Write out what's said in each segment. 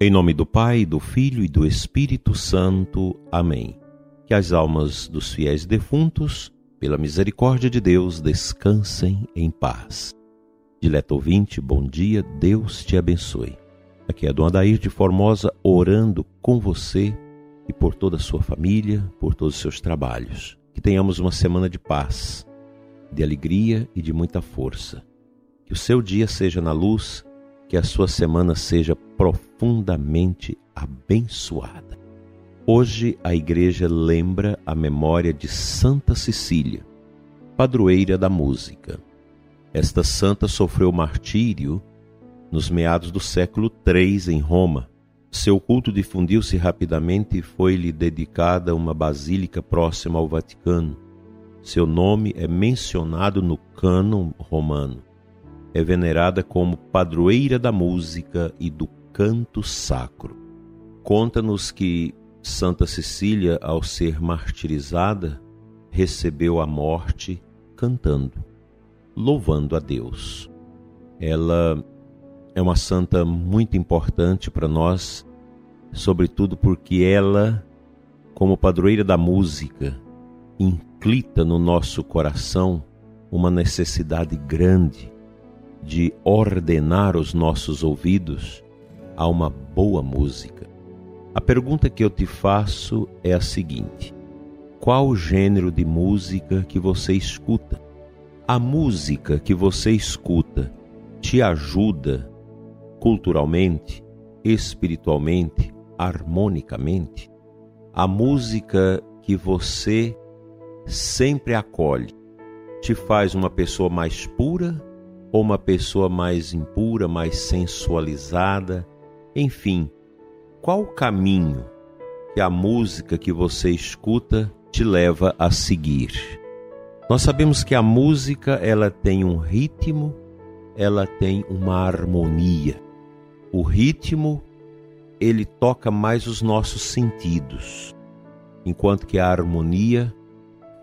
Em nome do Pai, do Filho e do Espírito Santo. Amém. Que as almas dos fiéis defuntos, pela misericórdia de Deus, descansem em paz. Dileto ouvinte, bom dia, Deus te abençoe. Aqui é Dom Adair de Formosa orando com você e por toda a sua família, por todos os seus trabalhos. Que tenhamos uma semana de paz, de alegria e de muita força. Que o seu dia seja na luz que a sua semana seja profundamente abençoada. Hoje a igreja lembra a memória de Santa Cecília, padroeira da música. Esta santa sofreu martírio nos meados do século III em Roma. Seu culto difundiu-se rapidamente e foi-lhe dedicada uma basílica próxima ao Vaticano. Seu nome é mencionado no cânon romano é venerada como padroeira da música e do canto sacro. Conta-nos que Santa Cecília, ao ser martirizada, recebeu a morte cantando, louvando a Deus. Ela é uma santa muito importante para nós, sobretudo porque ela, como padroeira da música, inclita no nosso coração uma necessidade grande de ordenar os nossos ouvidos a uma boa música. A pergunta que eu te faço é a seguinte: qual o gênero de música que você escuta? A música que você escuta te ajuda culturalmente, espiritualmente, harmonicamente? A música que você sempre acolhe te faz uma pessoa mais pura ou uma pessoa mais impura, mais sensualizada, enfim, qual o caminho que a música que você escuta te leva a seguir? Nós sabemos que a música ela tem um ritmo, ela tem uma harmonia. O ritmo ele toca mais os nossos sentidos, enquanto que a harmonia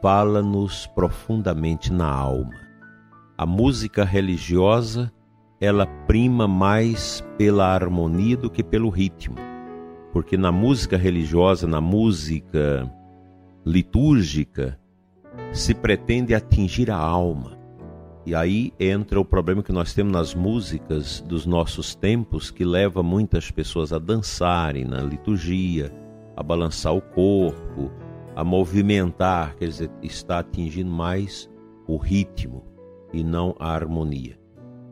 fala-nos profundamente na alma. A música religiosa, ela prima mais pela harmonia do que pelo ritmo. Porque na música religiosa, na música litúrgica, se pretende atingir a alma. E aí entra o problema que nós temos nas músicas dos nossos tempos, que leva muitas pessoas a dançarem na liturgia, a balançar o corpo, a movimentar, quer dizer, está atingindo mais o ritmo e não a harmonia.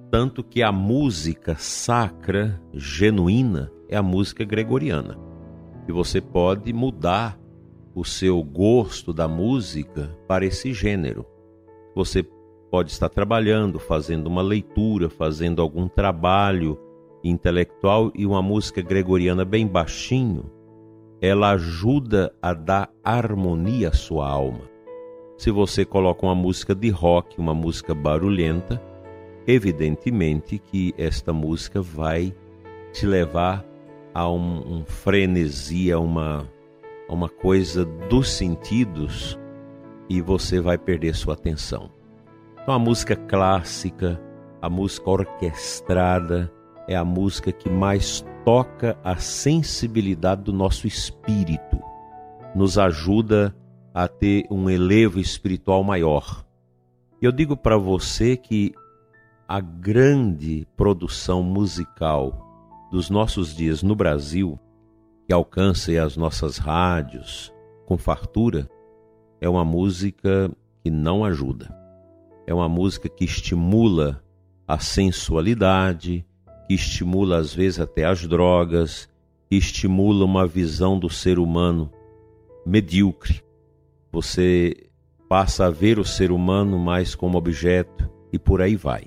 Tanto que a música sacra, genuína, é a música gregoriana. E você pode mudar o seu gosto da música para esse gênero. Você pode estar trabalhando, fazendo uma leitura, fazendo algum trabalho intelectual e uma música gregoriana bem baixinho, ela ajuda a dar harmonia à sua alma. Se você coloca uma música de rock, uma música barulhenta, evidentemente que esta música vai te levar a um, um frenesi, a uma, a uma coisa dos sentidos e você vai perder sua atenção. Então a música clássica, a música orquestrada, é a música que mais toca a sensibilidade do nosso espírito, nos ajuda a ter um elevo espiritual maior. Eu digo para você que a grande produção musical dos nossos dias no Brasil, que alcança as nossas rádios com fartura, é uma música que não ajuda. É uma música que estimula a sensualidade, que estimula às vezes até as drogas, que estimula uma visão do ser humano medíocre, você passa a ver o ser humano mais como objeto e por aí vai.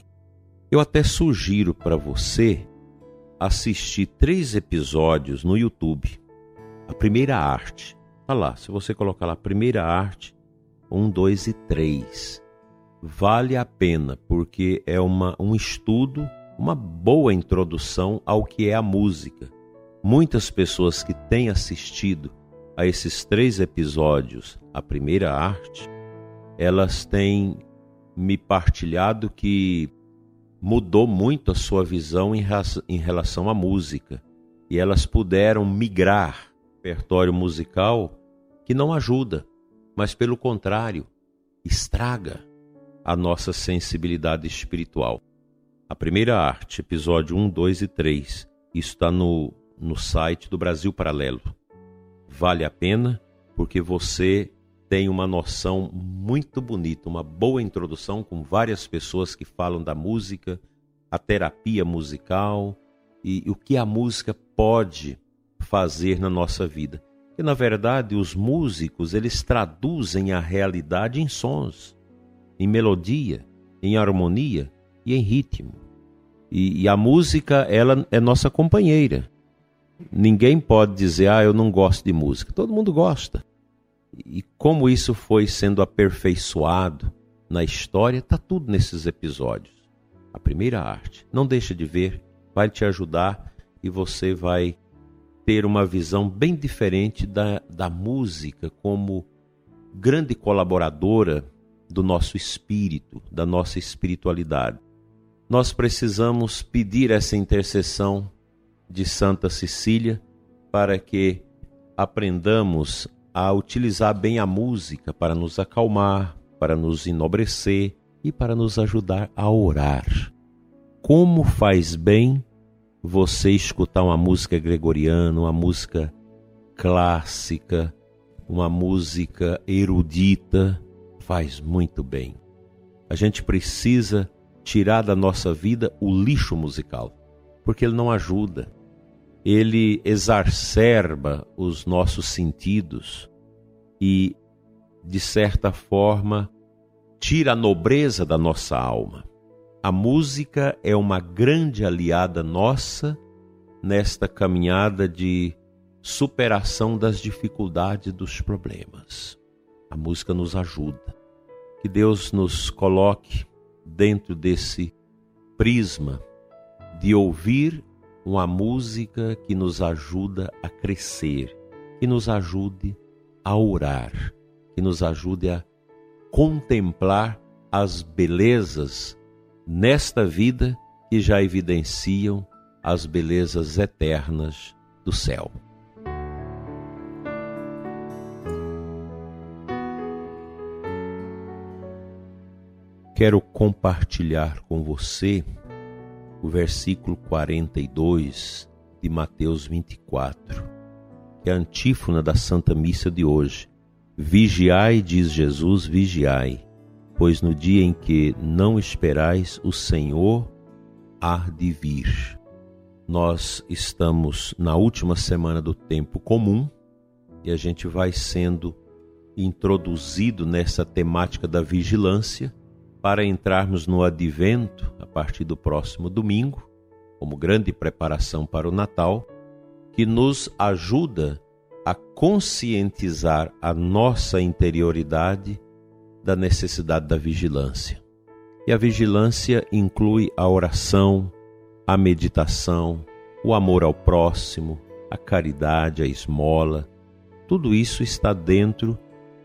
Eu até sugiro para você assistir três episódios no YouTube. A primeira arte. Tá lá, se você colocar lá primeira arte, um, dois e três. Vale a pena, porque é uma, um estudo, uma boa introdução ao que é a música. Muitas pessoas que têm assistido a esses três episódios, a primeira arte, elas têm me partilhado que mudou muito a sua visão em relação à música. e elas puderam migrar repertório musical que não ajuda, mas pelo contrário, estraga a nossa sensibilidade espiritual. A primeira arte, episódio 1, 2 e 3, isso está no, no site do Brasil Paralelo. Vale a pena porque você tem uma noção muito bonita, uma boa introdução com várias pessoas que falam da música, a terapia musical e, o que a música pode fazer na nossa vida. E na verdade, os músicos, eles traduzem a realidade em sons, em melodia, em harmonia e em ritmo. E, e a música, ela é nossa companheira. Ninguém pode dizer, ah, eu não gosto de música. Todo mundo gosta. E como isso foi sendo aperfeiçoado na história, está tudo nesses episódios. A primeira arte. Não deixa de ver, vai te ajudar e você vai ter uma visão bem diferente da, da música como grande colaboradora do nosso espírito, da nossa espiritualidade. Nós precisamos pedir essa intercessão de Santa Cecília para que aprendamos a utilizar bem a música para nos acalmar, para nos enobrecer e para nos ajudar a orar. Como faz bem você escutar uma música gregoriana, uma música clássica, uma música erudita, faz muito bem. A gente precisa tirar da nossa vida o lixo musical, porque ele não ajuda ele exacerba os nossos sentidos e, de certa forma, tira a nobreza da nossa alma. A música é uma grande aliada nossa nesta caminhada de superação das dificuldades dos problemas. A música nos ajuda. Que Deus nos coloque dentro desse prisma de ouvir uma música que nos ajuda a crescer, que nos ajude a orar, que nos ajude a contemplar as belezas nesta vida que já evidenciam as belezas eternas do céu. Quero compartilhar com você o versículo 42 de Mateus 24, que é a antífona da Santa Missa de hoje. Vigiai, diz Jesus, vigiai, pois no dia em que não esperais, o Senhor há de vir. Nós estamos na última semana do tempo comum e a gente vai sendo introduzido nessa temática da vigilância para entrarmos no advento a partir do próximo domingo, como grande preparação para o Natal, que nos ajuda a conscientizar a nossa interioridade da necessidade da vigilância. E a vigilância inclui a oração, a meditação, o amor ao próximo, a caridade, a esmola. Tudo isso está dentro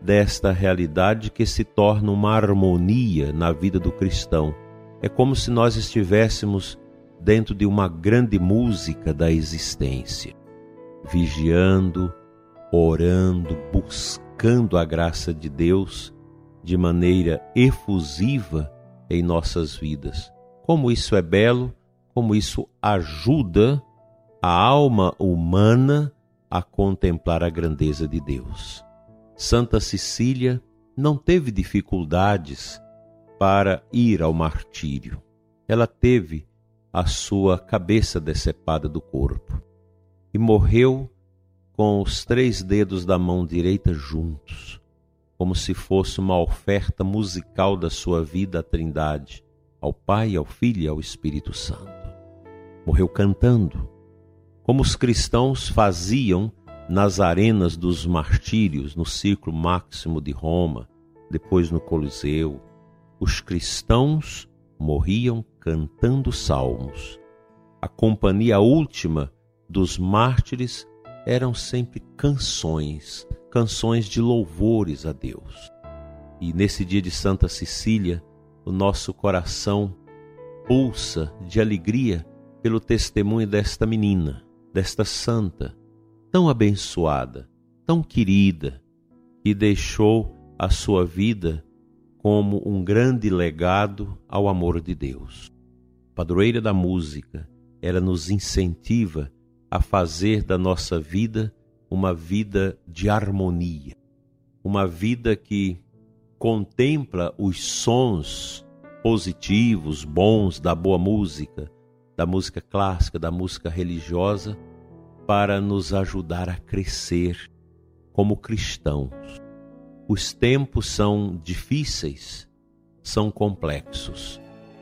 desta realidade que se torna uma harmonia na vida do cristão. É como se nós estivéssemos dentro de uma grande música da existência, vigiando, orando, buscando a graça de Deus de maneira efusiva em nossas vidas. Como isso é belo, como isso ajuda a alma humana a contemplar a grandeza de Deus. Santa Cecília não teve dificuldades para ir ao martírio. Ela teve a sua cabeça decepada do corpo e morreu com os três dedos da mão direita juntos, como se fosse uma oferta musical da sua vida à Trindade, ao Pai, ao Filho e ao Espírito Santo. Morreu cantando, como os cristãos faziam nas arenas dos martírios, no círculo máximo de Roma, depois no Coliseu, os cristãos morriam cantando salmos. A companhia última dos mártires eram sempre canções, canções de louvores a Deus. E nesse dia de Santa Cecília, o nosso coração pulsa de alegria pelo testemunho desta menina, desta santa, tão abençoada, tão querida, que deixou a sua vida como um grande legado ao amor de Deus. Padroeira da música, ela nos incentiva a fazer da nossa vida uma vida de harmonia, uma vida que contempla os sons positivos, bons da boa música, da música clássica, da música religiosa, para nos ajudar a crescer como cristãos. Os tempos são difíceis, são complexos,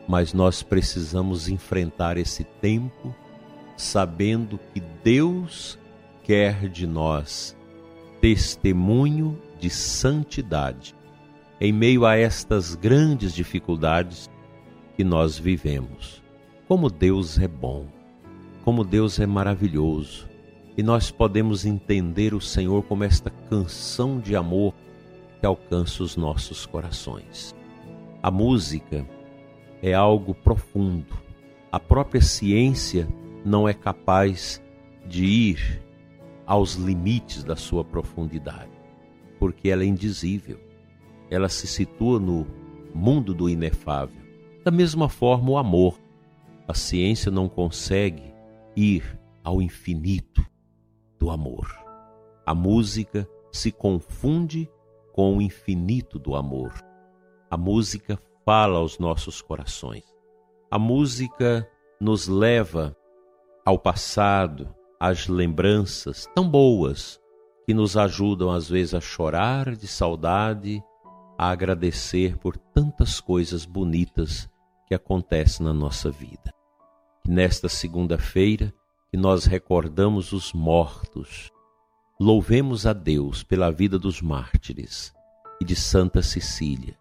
mas nós precisamos enfrentar esse tempo sabendo que Deus quer de nós testemunho de santidade em meio a estas grandes dificuldades que nós vivemos. Como Deus é bom, como Deus é maravilhoso, e nós podemos entender o Senhor como esta canção de amor que alcança os nossos corações. A música é algo profundo. A própria ciência não é capaz de ir aos limites da sua profundidade, porque ela é indizível ela se situa no mundo do inefável. Da mesma forma, o amor. A ciência não consegue ir ao infinito do amor. A música se confunde com o infinito do amor. A música fala aos nossos corações. A música nos leva ao passado, às lembranças tão boas que nos ajudam às vezes a chorar de saudade a agradecer por tantas coisas bonitas que acontecem na nossa vida. Nesta segunda-feira, que nós recordamos os mortos, louvemos a Deus pela vida dos mártires e de Santa Cecília.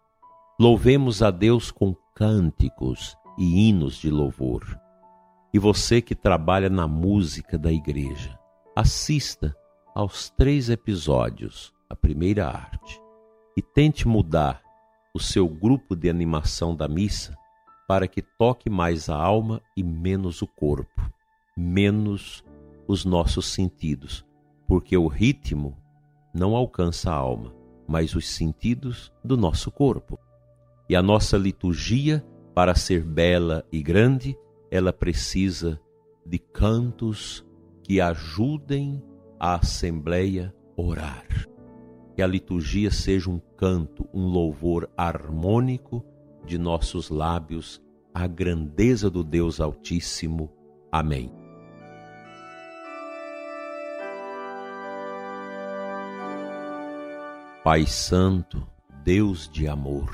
Louvemos a Deus com cânticos e hinos de louvor. E você que trabalha na música da igreja, assista aos três episódios, a primeira arte e tente mudar o seu grupo de animação da missa para que toque mais a alma e menos o corpo, menos os nossos sentidos, porque o ritmo não alcança a alma, mas os sentidos do nosso corpo. E a nossa liturgia, para ser bela e grande, ela precisa de cantos que ajudem a assembleia orar que a liturgia seja um canto, um louvor harmônico de nossos lábios à grandeza do Deus Altíssimo. Amém. Pai Santo, Deus de amor,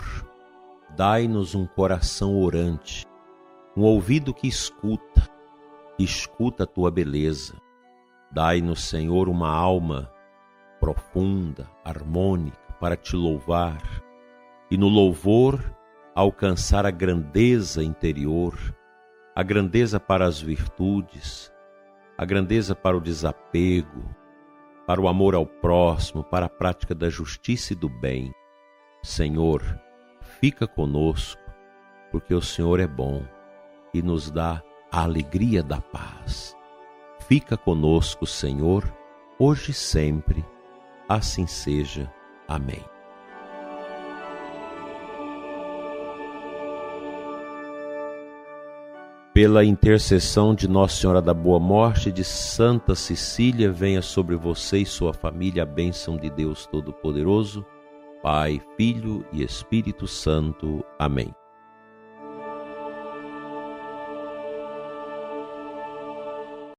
dai-nos um coração orante, um ouvido que escuta, escuta a tua beleza. Dai-nos, Senhor, uma alma profunda, harmônica, para te louvar e no louvor alcançar a grandeza interior, a grandeza para as virtudes, a grandeza para o desapego, para o amor ao próximo, para a prática da justiça e do bem. Senhor, fica conosco, porque o Senhor é bom e nos dá a alegria da paz. Fica conosco, Senhor, hoje e sempre Assim seja. Amém. Pela intercessão de Nossa Senhora da Boa Morte de Santa Cecília, venha sobre você e sua família a bênção de Deus Todo-Poderoso, Pai, Filho e Espírito Santo. Amém.